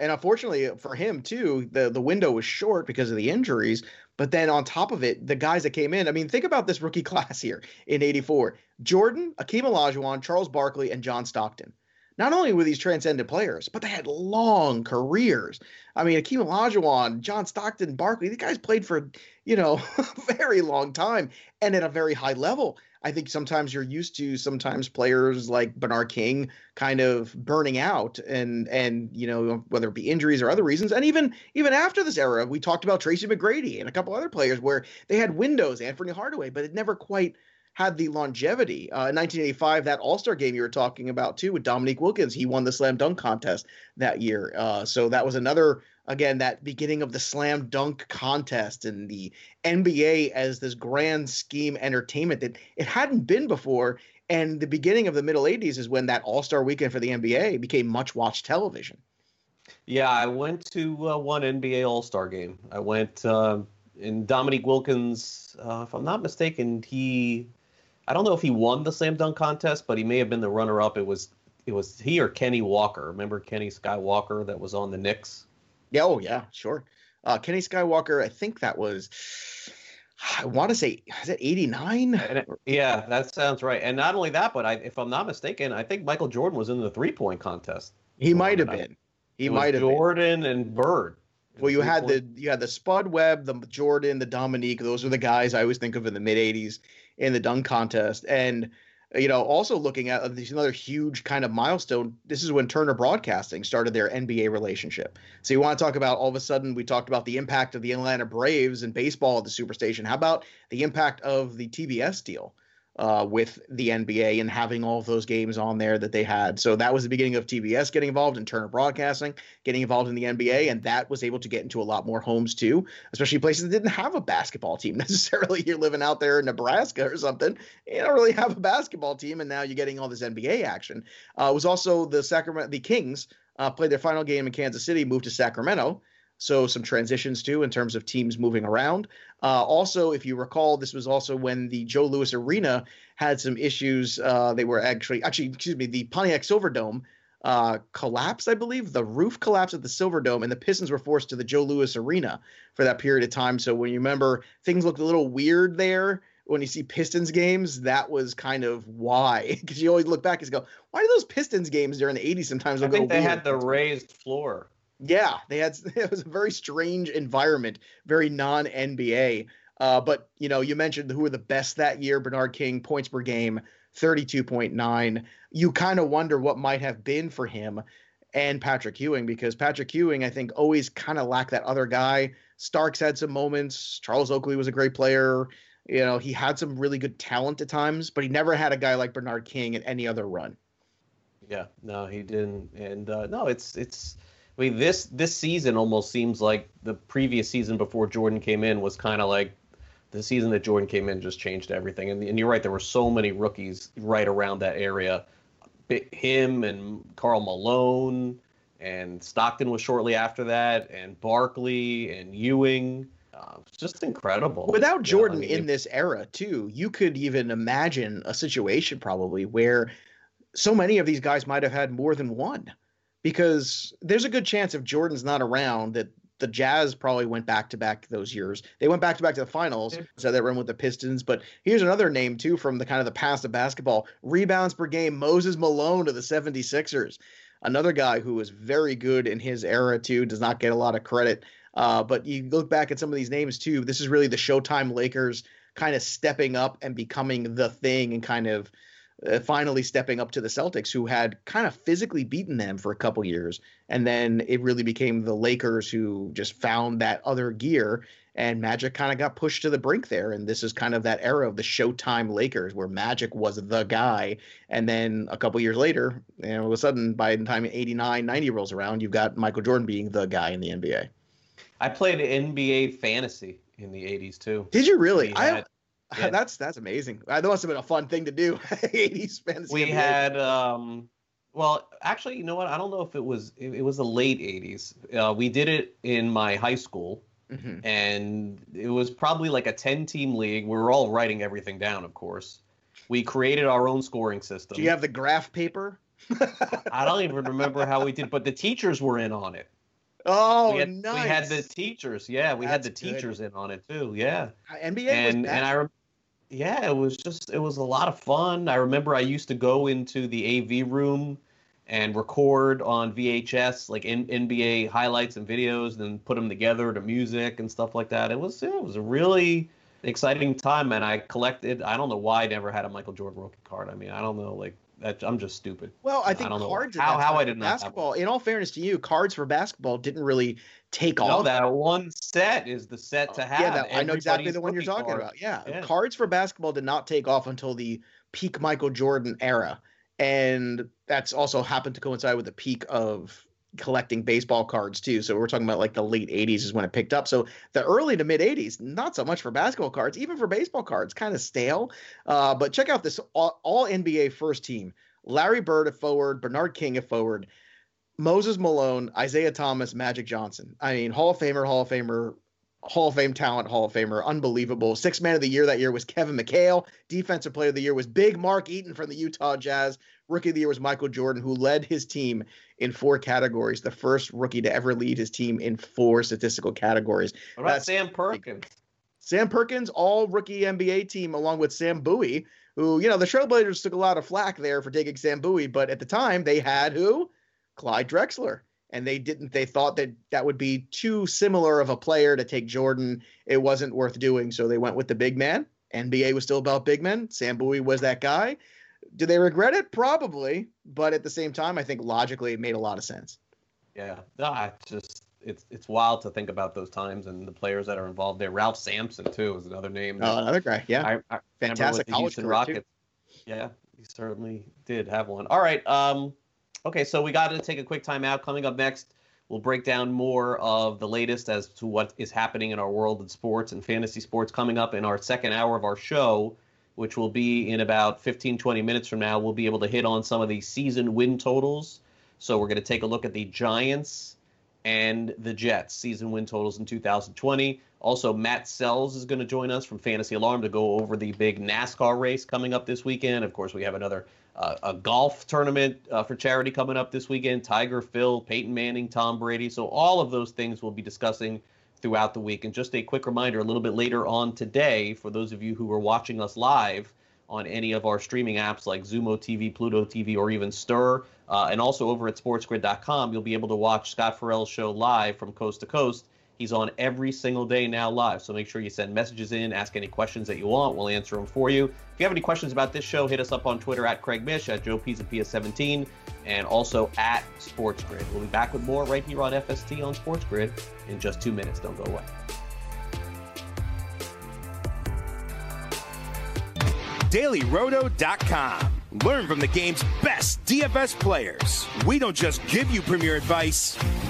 and unfortunately for him too, the the window was short because of the injuries. But then on top of it, the guys that came in, I mean, think about this rookie class here in 84. Jordan, Akeem Olajuwon, Charles Barkley, and John Stockton. Not only were these transcendent players, but they had long careers. I mean, Akeem Olajuwon, John Stockton, Barkley, these guys played for, you know, a very long time and at a very high level. I think sometimes you're used to sometimes players like Bernard King kind of burning out and and you know whether it be injuries or other reasons and even even after this era we talked about Tracy McGrady and a couple other players where they had windows Anthony Hardaway but it never quite had the longevity. Uh, in 1985, that All Star game you were talking about too with Dominique Wilkins, he won the slam dunk contest that year. Uh, so that was another again that beginning of the slam dunk contest and the NBA as this grand scheme entertainment that it hadn't been before. And the beginning of the middle 80s is when that All Star weekend for the NBA became much watched television. Yeah, I went to uh, one NBA All Star game. I went uh, in Dominique Wilkins, uh, if I'm not mistaken, he, I don't know if he won the slam dunk contest, but he may have been the runner up. It was it was he or Kenny Walker. Remember Kenny Skywalker that was on the Knicks? Yeah, oh yeah, sure. Uh, Kenny Skywalker, I think that was. I want to say, is it 89? Yeah, that sounds right. And not only that, but I, if I'm not mistaken, I think Michael Jordan was in the three point contest. He might have been. He might have Jordan and Bird. Well, you had the you had the Spud Webb, the Jordan, the Dominique. Those are the guys I always think of in the mid '80s in the dunk contest. And you know, also looking at uh, this another huge kind of milestone. This is when Turner Broadcasting started their NBA relationship. So you want to talk about all of a sudden we talked about the impact of the Atlanta Braves and baseball at the Superstation. How about the impact of the TBS deal? Uh, with the NBA and having all of those games on there that they had. So that was the beginning of TBS getting involved in Turner Broadcasting, getting involved in the NBA, and that was able to get into a lot more homes too, especially places that didn't have a basketball team necessarily. You're living out there in Nebraska or something, you don't really have a basketball team, and now you're getting all this NBA action. Uh, it was also the Sacramento, the Kings uh, played their final game in Kansas City, moved to Sacramento. So some transitions too in terms of teams moving around. Uh, also, if you recall, this was also when the Joe Louis Arena had some issues. Uh, they were actually, actually, excuse me, the Pontiac Silverdome uh, collapsed, I believe. The roof collapsed at the Silverdome, and the Pistons were forced to the Joe Louis Arena for that period of time. So when you remember, things looked a little weird there. When you see Pistons games, that was kind of why, because you always look back and go, "Why do those Pistons games during the '80s sometimes?" look I think they weird? had the raised floor. Yeah, they had. It was a very strange environment, very non NBA. Uh, but you know, you mentioned who were the best that year. Bernard King, points per game, 32.9. You kind of wonder what might have been for him and Patrick Ewing because Patrick Ewing, I think, always kind of lacked that other guy. Starks had some moments. Charles Oakley was a great player. You know, he had some really good talent at times, but he never had a guy like Bernard King in any other run. Yeah, no, he didn't. And uh, no, it's it's. I mean, this this season almost seems like the previous season before Jordan came in was kind of like the season that Jordan came in just changed everything. And, and you're right, there were so many rookies right around that area. Him and Karl Malone and Stockton was shortly after that, and Barkley and Ewing. Uh, it's just incredible. Without Jordan I mean, in this era, too, you could even imagine a situation probably where so many of these guys might have had more than one because there's a good chance if Jordan's not around that the Jazz probably went back to back those years. They went back to back to the finals, so they run with the Pistons. But here's another name too from the kind of the past of basketball: rebounds per game. Moses Malone to the 76ers, another guy who was very good in his era too. Does not get a lot of credit. Uh, but you look back at some of these names too. This is really the Showtime Lakers kind of stepping up and becoming the thing and kind of uh, finally stepping up to the Celtics, who had kind of physically beaten them for a couple years, and then it really became the Lakers who just found that other gear, and Magic kind of got pushed to the brink there. And this is kind of that era of the Showtime Lakers, where Magic was the guy, and then a couple years later, and all of a sudden, by the time 89, 90 rolls around, you've got Michael Jordan being the guy in the NBA. I played NBA fantasy in the 80s too. Did you really? I yeah. that's that's amazing. That must have been a fun thing to do. 80s fantasy. We had um well, actually, you know what? I don't know if it was it, it was the late 80s. Uh, we did it in my high school. Mm-hmm. And it was probably like a 10 team league. We were all writing everything down, of course. We created our own scoring system. Do you have the graph paper? I don't even remember how we did, but the teachers were in on it. Oh, we had, nice. We had the teachers. Yeah, we That's had the teachers good. in on it too. Yeah. Uh, NBA and and I yeah, it was just it was a lot of fun. I remember I used to go into the AV room and record on VHS like in, NBA highlights and videos, and put them together to music and stuff like that. It was it was a really exciting time, and I collected. I don't know why I never had a Michael Jordan rookie card. I mean, I don't know like I'm just stupid. Well, I think I cards. How, how I did not basketball. In all fairness to you, cards for basketball didn't really take no, off. No, that one set is the set to have. Yeah, that, I know exactly the one you're talking card. about. Yeah. yeah, cards for basketball did not take off until the peak Michael Jordan era, and that's also happened to coincide with the peak of collecting baseball cards too. So we're talking about like the late 80s is when it picked up. So the early to mid 80s, not so much for basketball cards, even for baseball cards, kind of stale. Uh, but check out this all, all NBA first team. Larry Bird at forward, Bernard King at forward, Moses Malone, Isiah Thomas, Magic Johnson. I mean, Hall of Famer, Hall of Famer, Hall of Fame talent, Hall of Famer, unbelievable. Six man of the year that year was Kevin McHale. Defensive player of the year was Big Mark Eaton from the Utah Jazz. Rookie of the year was Michael Jordan, who led his team in four categories. The first rookie to ever lead his team in four statistical categories. What about That's, Sam Perkins? Sam Perkins, all rookie NBA team, along with Sam Bowie, who, you know, the Trailblazers took a lot of flack there for taking Sam Bowie, but at the time they had who? Clyde Drexler. And they didn't, they thought that that would be too similar of a player to take Jordan. It wasn't worth doing. So they went with the big man. NBA was still about big men. Sam Bowie was that guy. Do they regret it? Probably. But at the same time, I think logically it made a lot of sense. Yeah. No, just it's it's wild to think about those times and the players that are involved there. Ralph Sampson too is another name. Oh, another guy. Yeah, I, I fantastic the Houston Rockets. Too. Yeah, he certainly did have one. All right. Um, okay, so we got to take a quick time out. Coming up next, we'll break down more of the latest as to what is happening in our world of sports and fantasy sports. Coming up in our second hour of our show, which will be in about 15, 20 minutes from now, we'll be able to hit on some of the season win totals. So we're going to take a look at the Giants and the Jets season win totals in 2020. Also, Matt Selz is going to join us from Fantasy Alarm to go over the big NASCAR race coming up this weekend. Of course, we have another uh, a golf tournament uh, for charity coming up this weekend. Tiger, Phil, Peyton Manning, Tom Brady. So all of those things we'll be discussing throughout the week. And just a quick reminder, a little bit later on today, for those of you who are watching us live on any of our streaming apps like Xumo TV, Pluto TV, or even Stirr, uh, and also over at SportsGrid.com, you'll be able to watch Scott Farrell's show live from coast to coast. He's on every single day now live. So make sure you send messages in, ask any questions that you want. We'll answer them for you. If you have any questions about this show, hit us up on Twitter at Craig Mish, at Joe Pisapia 17 and also at Sports Grid. We'll be back with more right here on FST on Sports Grid in just two minutes. Don't go away. DailyRoto.com. Learn from the game's best DFS players. We don't just give you premier advice,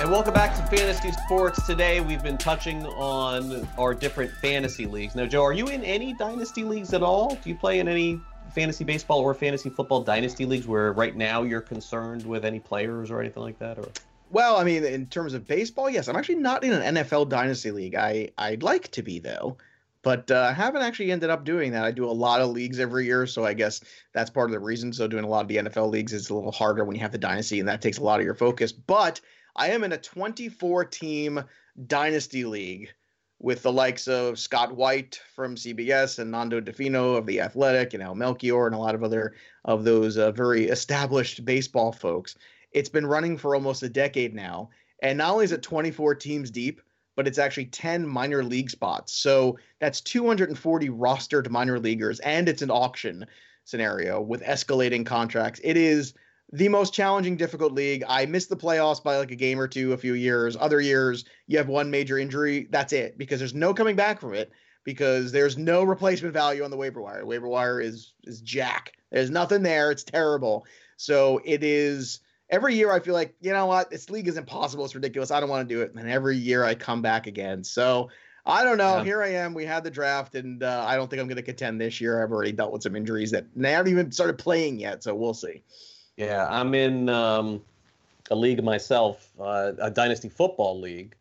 And welcome back to Fantasy Sports. Today we've been touching on our different fantasy leagues. Now, Joe, are you in any dynasty leagues at all? Do you play in any fantasy baseball or fantasy football dynasty leagues where right now you're concerned with any players or anything like that? Or well, I mean, in terms of baseball, yes, I'm actually not in an NFL dynasty league. I I'd like to be though, but uh, I haven't actually ended up doing that. I do a lot of leagues every year, so I guess that's part of the reason. So doing a lot of the NFL leagues is a little harder when you have the dynasty, and that takes a lot of your focus. But I am in a 24 team dynasty league with the likes of Scott White from CBS and Nando Di Fino of The Athletic and Al Melchior and a lot of other of those uh, very established baseball folks. It's been running for almost a decade now. And not only is it 24 teams deep, but it's actually 10 minor league spots. So that's 240 rostered minor leaguers, and it's an auction scenario with escalating contracts. It is the most challenging, difficult league. I missed the playoffs by like a game or two a few years. Other years, you have one major injury. That's it because there's no coming back from it because there's no replacement value on the waiver wire. Waiver wire is is jack. There's nothing there. It's terrible. So it is every year I feel like, you know what, this league is impossible. It's ridiculous. I don't want to do it. And every year I come back again. So I don't know. Yeah. Here I am. We had the draft, and uh, I don't think I'm going to contend this year. I've already dealt with some injuries that I haven't even started playing yet. So we'll see. Yeah, I'm in um, a league myself, uh, a dynasty football league,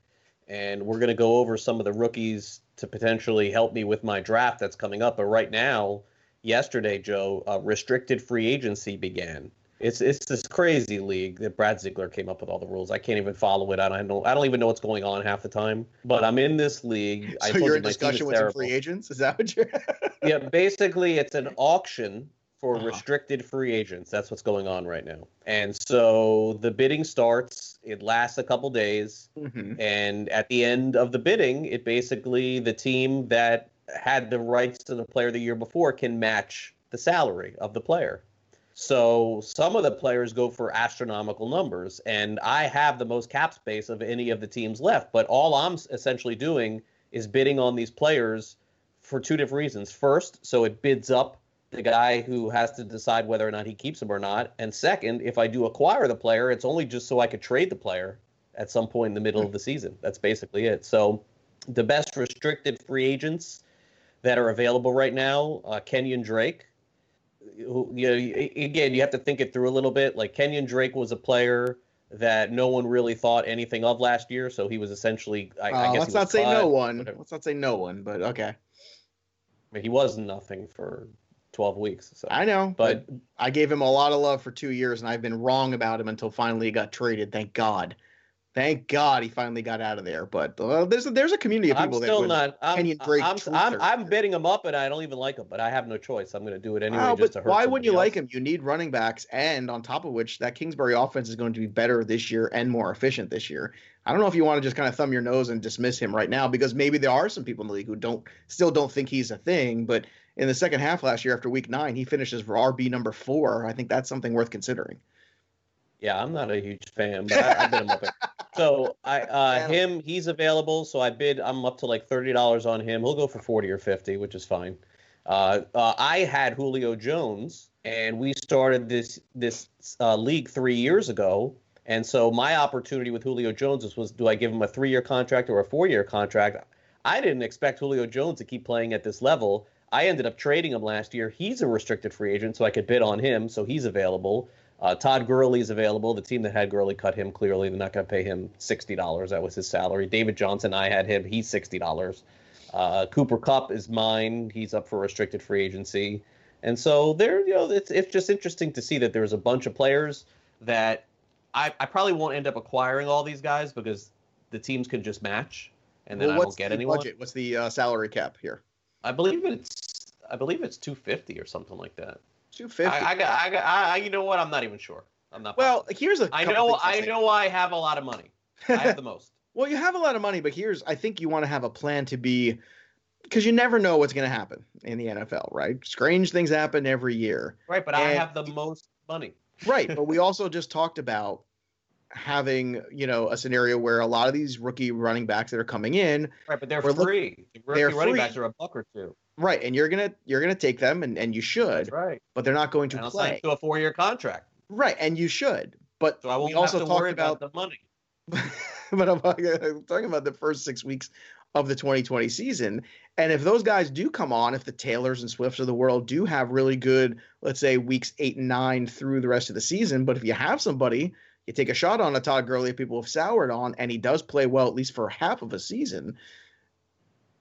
and we're going to go over some of the rookies to potentially help me with my draft that's coming up. But right now, yesterday, Joe, uh, restricted free agency began. It's it's this crazy league that Brad Ziegler came up with all the rules. I can't even follow it. I don't know. I don't even know what's going on half the time. But I'm in this league. So you're in discussion with some free agents. Is that what you're? yeah, basically, it's an auction for uh-huh. restricted free agents. That's what's going on right now. And so the bidding starts, it lasts a couple days, mm-hmm. and at the end of the bidding, it basically the team that had the rights to the player the year before can match the salary of the player. So some of the players go for astronomical numbers, and I have the most cap space of any of the teams left. But all I'm essentially doing is bidding on these players for two different reasons. First, so it bids up the guy who has to decide whether or not he keeps him or not. And second, if I do acquire the player, it's only just so I could trade the player at some point in the middle of the season. That's basically it. So the best restricted free agents that are available right now, uh, Kenyan Drake. Who, you know, again, you have to think it through a little bit. Like Kenyan Drake was a player that no one really thought anything of last year, so he was essentially. I, uh, I guess let's not say no one. Let's not say no one, but okay. I mean, he was nothing for 12 weeks. So. I know, but, but, I gave him a lot of love for two years, and I've been wrong about him until finally he got traded. Thank God. Thank God he finally got out of there. But uh, there's a, there's a community of people I'm still not. I'm, I'm, I'm, I'm, betting him up, and I don't even like him, but I have no choice. I'm going to do it anyway. Oh, just to hurt why wouldn't you else. like him? You need running backs, and on top of which, that Kingsbury offense is going to be better this year and more efficient this year. I don't know if you want to just kind of thumb your nose and dismiss him right now because maybe there are some people in the league who don't still don't think he's a thing, but in the second half last year after week nine, he finishes for RB number four. I think that's something worth considering. Yeah, I'm not a huge fan, but I, have been him up so I uh, him he's available. So I bid. I'm up to like thirty dollars on him. He'll go for forty or fifty, which is fine. Uh, uh, I had Julio Jones, and we started this this uh, league three years ago. And so my opportunity with Julio Jones was, was do I give him a three year contract or a four year contract? I didn't expect Julio Jones to keep playing at this level. I ended up trading him last year. He's a restricted free agent, so I could bid on him, so he's available. Uh, Todd Gurley is available. The team that had Gurley cut him clearly. They're not going to pay him sixty dollars. That was his salary. David Johnson, I had him. He's sixty dollars. Uh, Cooper Kupp is mine. He's up for restricted free agency. And so there, you know, it's it's just interesting to see that there's a bunch of players that I, I probably won't end up acquiring all these guys because the teams can just match, and then well, I won't get anyone. Budget? What's the uh, salary cap here? I believe it's I believe it's two fifty or something like that. Two fifty. I, I got I got I, you know what? I'm not even sure. I'm not. Well, positive. here's a. I know I know I have a lot of money. I have the most. well, you have a lot of money, but here's I think you want to have a plan to be because you never know what's going to happen in the NFL, right? Strange things happen every year. Right, but and, I have the most money. right, but we also just talked about having you know a scenario where a lot of these rookie running backs that are coming in right but they're free look, the they're running free. backs are a buck or two right and you're gonna you're gonna take them and, and you should That's right but they're not going to and play to a four-year contract right and you should but so I won't we also talked about, about the money but I'm, I'm talking about the first six weeks of the 2020 season. And if those guys do come on, if the Taylors and Swifts of the world do have really good, let's say weeks eight and nine through the rest of the season, but if you have somebody, you take a shot on a Todd Gurley people have soured on, and he does play well at least for half of a season.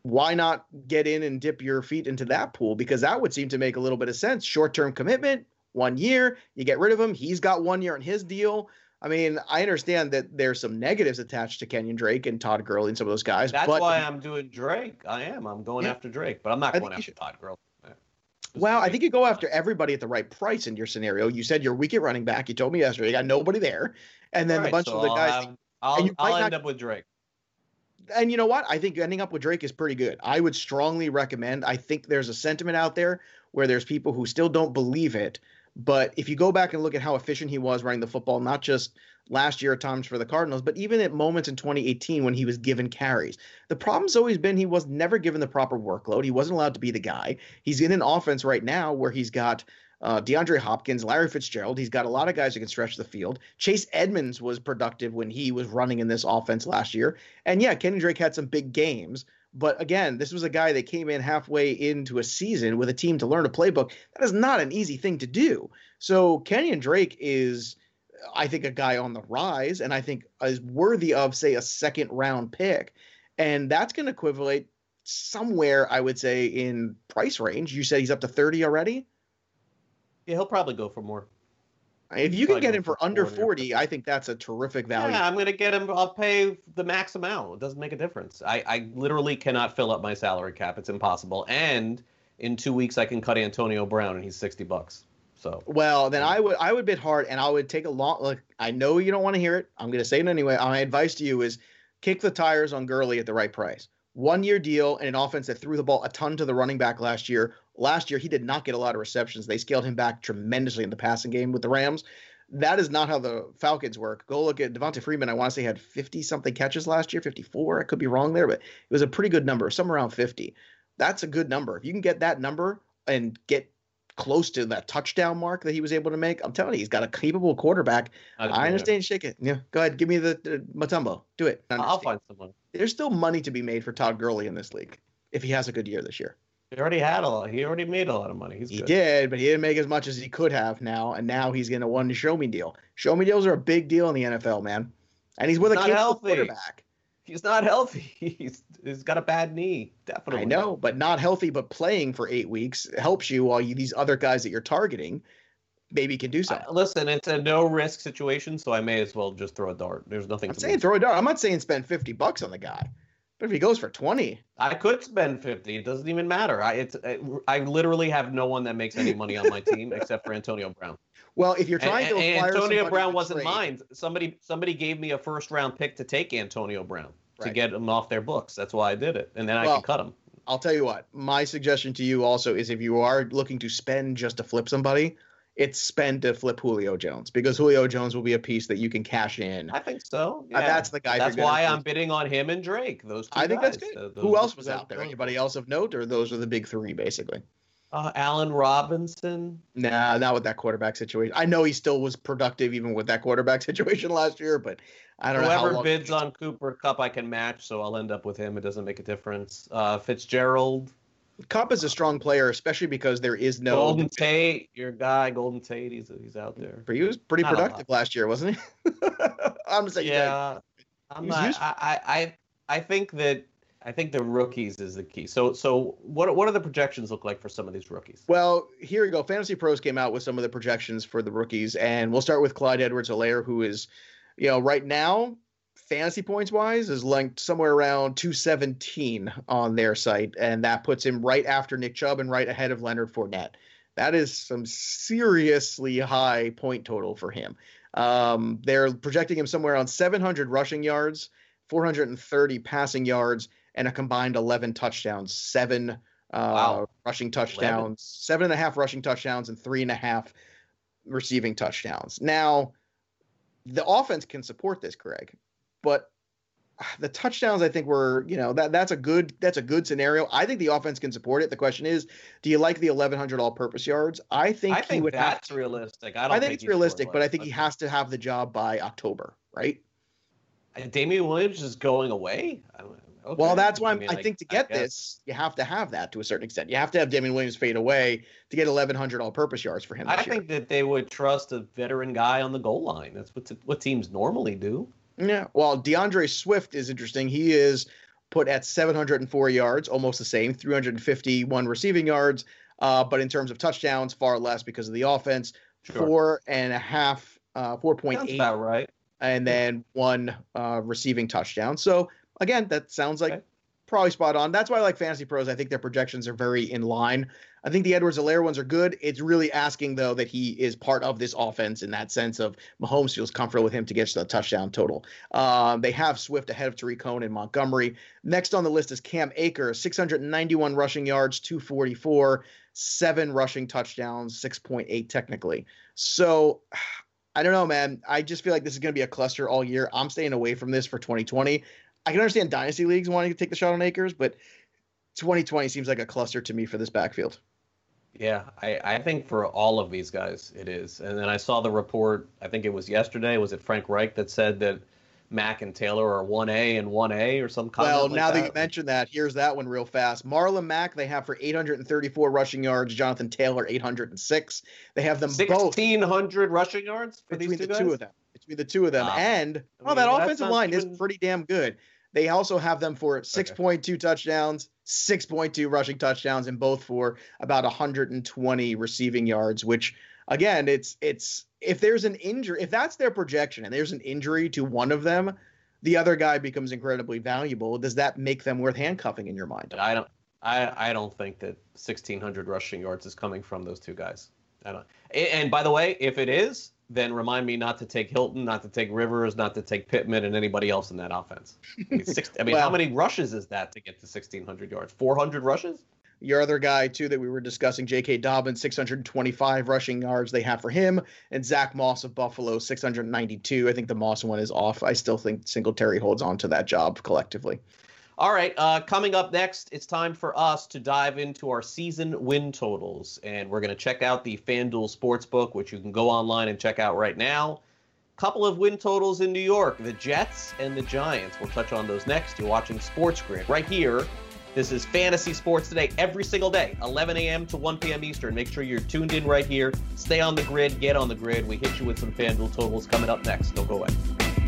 Why not get in and dip your feet into that pool? Because that would seem to make a little bit of sense. Short term commitment, one year, you get rid of him. He's got one year on his deal. I mean, I understand that there's some negatives attached to Kenyan Drake and Todd Gurley and some of those guys. That's but, why I'm doing Drake. I am. I'm going yeah. after Drake, but I'm not going after should. Todd Gurley. Well, I think you go after everybody at the right price in your scenario. You said you're weak at running back. You told me yesterday you got nobody there, and then right, a bunch so of the guys. I'll, have, I'll, I'll end not, up with Drake. And you know what? I think ending up with Drake is pretty good. I would strongly recommend. I think there's a sentiment out there where there's people who still don't believe it. But if you go back and look at how efficient he was running the football, not just last year at times for the Cardinals, but even at moments in 2018 when he was given carries. The problem's always been he was never given the proper workload. He wasn't allowed to be the guy. He's in an offense right now where he's got uh, DeAndre Hopkins, Larry Fitzgerald. He's got a lot of guys who can stretch the field. Chase Edmonds was productive when he was running in this offense last year. And yeah, Kenny Drake had some big games. But again, this was a guy that came in halfway into a season with a team to learn a playbook. That is not an easy thing to do. So Kenyan Drake is I think a guy on the rise, and I think is worthy of say a second round pick, and that's going to equivalent somewhere I would say in price range. You said he's up to thirty already. Yeah, he'll probably go for more. If you can get him for, for under 40, I think that's a terrific value. Yeah, I'm going to get him. I'll pay the max amount. It doesn't make a difference. I, I literally cannot fill up my salary cap. It's impossible. And in two weeks, I can cut Antonio Brown, and he's 60 bucks. So well, then I would I would bid hard, and I would take a long look. I know you don't want to hear it. I'm going to say it anyway. My advice to you is kick the tires on Gurley at the right price. One year deal and an offense that threw the ball a ton to the running back last year. Last year he did not get a lot of receptions. They scaled him back tremendously in the passing game with the Rams. That is not how the Falcons work. Go look at Devonta Freeman. I want to say had 50 something catches last year, 54. I could be wrong there, but it was a pretty good number, somewhere around 50. That's a good number. If you can get that number and get close to that touchdown mark that he was able to make. I'm telling you, he's got a capable quarterback. I, I understand. Shake it. Yeah, go ahead. Give me the, the Mutombo. Do it. I'll find someone. There's still money to be made for Todd Gurley in this league if he has a good year this year. He already had a lot. He already made a lot of money. He's he good. did, but he didn't make as much as he could have now. And now he's getting a one show me deal. Show me deals are a big deal in the NFL, man. And he's with he's a capable quarterback. He's not healthy. He's he's got a bad knee. Definitely. I know, but not healthy, but playing for eight weeks helps you while you these other guys that you're targeting maybe can do something. Uh, listen, it's a no risk situation, so I may as well just throw a dart. There's nothing. I'm saying lose. throw a dart. I'm not saying spend fifty bucks on the guy, but if he goes for twenty, I could spend fifty. It doesn't even matter. I it's I literally have no one that makes any money on my team except for Antonio Brown. Well, if you're trying and, to and Antonio Brown wasn't trade, mine. Somebody somebody gave me a first round pick to take Antonio Brown right. to get him off their books. That's why I did it, and then well, I can cut him. I'll tell you what. My suggestion to you also is if you are looking to spend just to flip somebody, it's spend to flip Julio Jones because Julio Jones will be a piece that you can cash in. I think so. Yeah. Uh, that's the guy. That's why I'm bidding on him and Drake. Those two I think guys. that's good. Uh, Who else was out there? Anybody else of note, or those are the big three basically? Uh, Allen Robinson. Nah, not with that quarterback situation. I know he still was productive even with that quarterback situation last year, but I don't Whoever know. Whoever bids on Cooper Kupp, I can match, so I'll end up with him. It doesn't make a difference. Uh, Fitzgerald. Kupp is a strong player, especially because there is no Golden Tate, your guy, Golden Tate. He's he's out there. He was pretty not productive last year, wasn't he? I'm saying. Yeah, I'm not. I, I I think that I think the rookies is the key. So so what what do the projections look like for some of these rookies? Well, here you go. Fantasy Pros came out with some of the projections for the rookies, and we'll start with Clyde Edwards-Helaire, who is, you know, right now fantasy points wise is linked somewhere around 217 on their site, and that puts him right after Nick Chubb and right ahead of Leonard Fournette. That is some seriously high point total for him. Um, they're projecting him somewhere on 700 rushing yards, 430 passing yards, and a combined 11 touchdowns, seven uh, wow. rushing touchdowns, 11. seven and a half rushing touchdowns, and three and a half receiving touchdowns. Now, the offense can support this, Greg but the touchdowns I think were, you know, that that's a good that's a good scenario. I think the offense can support it. The question is, do you like the 1100 all-purpose yards? I think I think that's to, realistic. I, don't I think, it's realistic, but I think he has to have the job by October, right? Uh, Damien Williams is going away. Okay. Well, that's why I, mean, I think to get this, you have to have that to a certain extent. You have to have Damien Williams fade away to get 1,100 all-purpose yards for him. I year. think that they would trust a veteran guy on the goal line. That's what what teams normally do. Yeah. Well, DeAndre Swift is interesting. He is put at 704 yards, almost the same, 351 receiving yards. Uh, but in terms of touchdowns, far less because of the offense. Sure. Four and a half, uh, 4.8. about right. And then one uh, receiving touchdown. So again, that sounds like okay. Probably spot on. That's why I like Fantasy Pros. I think their projections are very in line. I think the Edwards-Helaire ones are good. It's really asking though that he is part of this offense in that sense of Mahomes feels comfortable with him to get to the touchdown total. Um, they have Swift ahead of Tarik Cohen and Montgomery. Next on the list is Cam Akers, 691 rushing yards, 244, seven rushing touchdowns, 6.8 technically. So I don't know, man. I just feel like this is going to be a cluster all year. I'm staying away from this for 2020. I can understand dynasty leagues wanting to take the shot on Akers, but 2020 seems like a cluster to me for this backfield. Yeah, I, I think for all of these guys it is. And then I saw the report, I think it was yesterday, was it Frank Reich that said that Mack and Taylor are 1A and 1A or some kind of Well, like now that. that you mentioned that, here's that one real fast. Marlon Mack, they have for 834 rushing yards. Jonathan Taylor, 806. They have them 1,600 both. 1,600 rushing yards between the guys? two of them. The two of them. And, well, oh, that offensive line even... is pretty damn good. They also have them for 6.2 okay. touchdowns, 6.2 rushing touchdowns, and both for about 120 receiving yards. Which, again, it's it's if there's an injury, if that's their projection, and there's an injury to one of them, the other guy becomes incredibly valuable. Does that make them worth handcuffing in your mind? I don't. I, I don't think that 1,600 rushing yards is coming from those two guys. Don't. And by the way, if it is, then remind me not to take Hilton, not to take Rivers, not to take Pittman, and anybody else in that offense. I mean, six, I mean well, how many rushes is that to get to 1,600 yards? 400 rushes? Your other guy, too, that we were discussing, J.K. Dobbins, 625 rushing yards they have for him, and Zach Moss of Buffalo, 692. I think the Moss one is off. I still think Singletary holds on to that job collectively. All right, uh, coming up next, it's time for us to dive into our season win totals. And we're going to check out the FanDuel Sportsbook, which you can go online and check out right now. Couple of win totals in New York the Jets and the Giants. We'll touch on those next. You're watching Sports Grid right here. This is Fantasy Sports Today every single day, 11 a.m. to 1 p.m. Eastern. Make sure you're tuned in right here. Stay on the grid, get on the grid. We hit you with some FanDuel totals coming up next. Don't go away.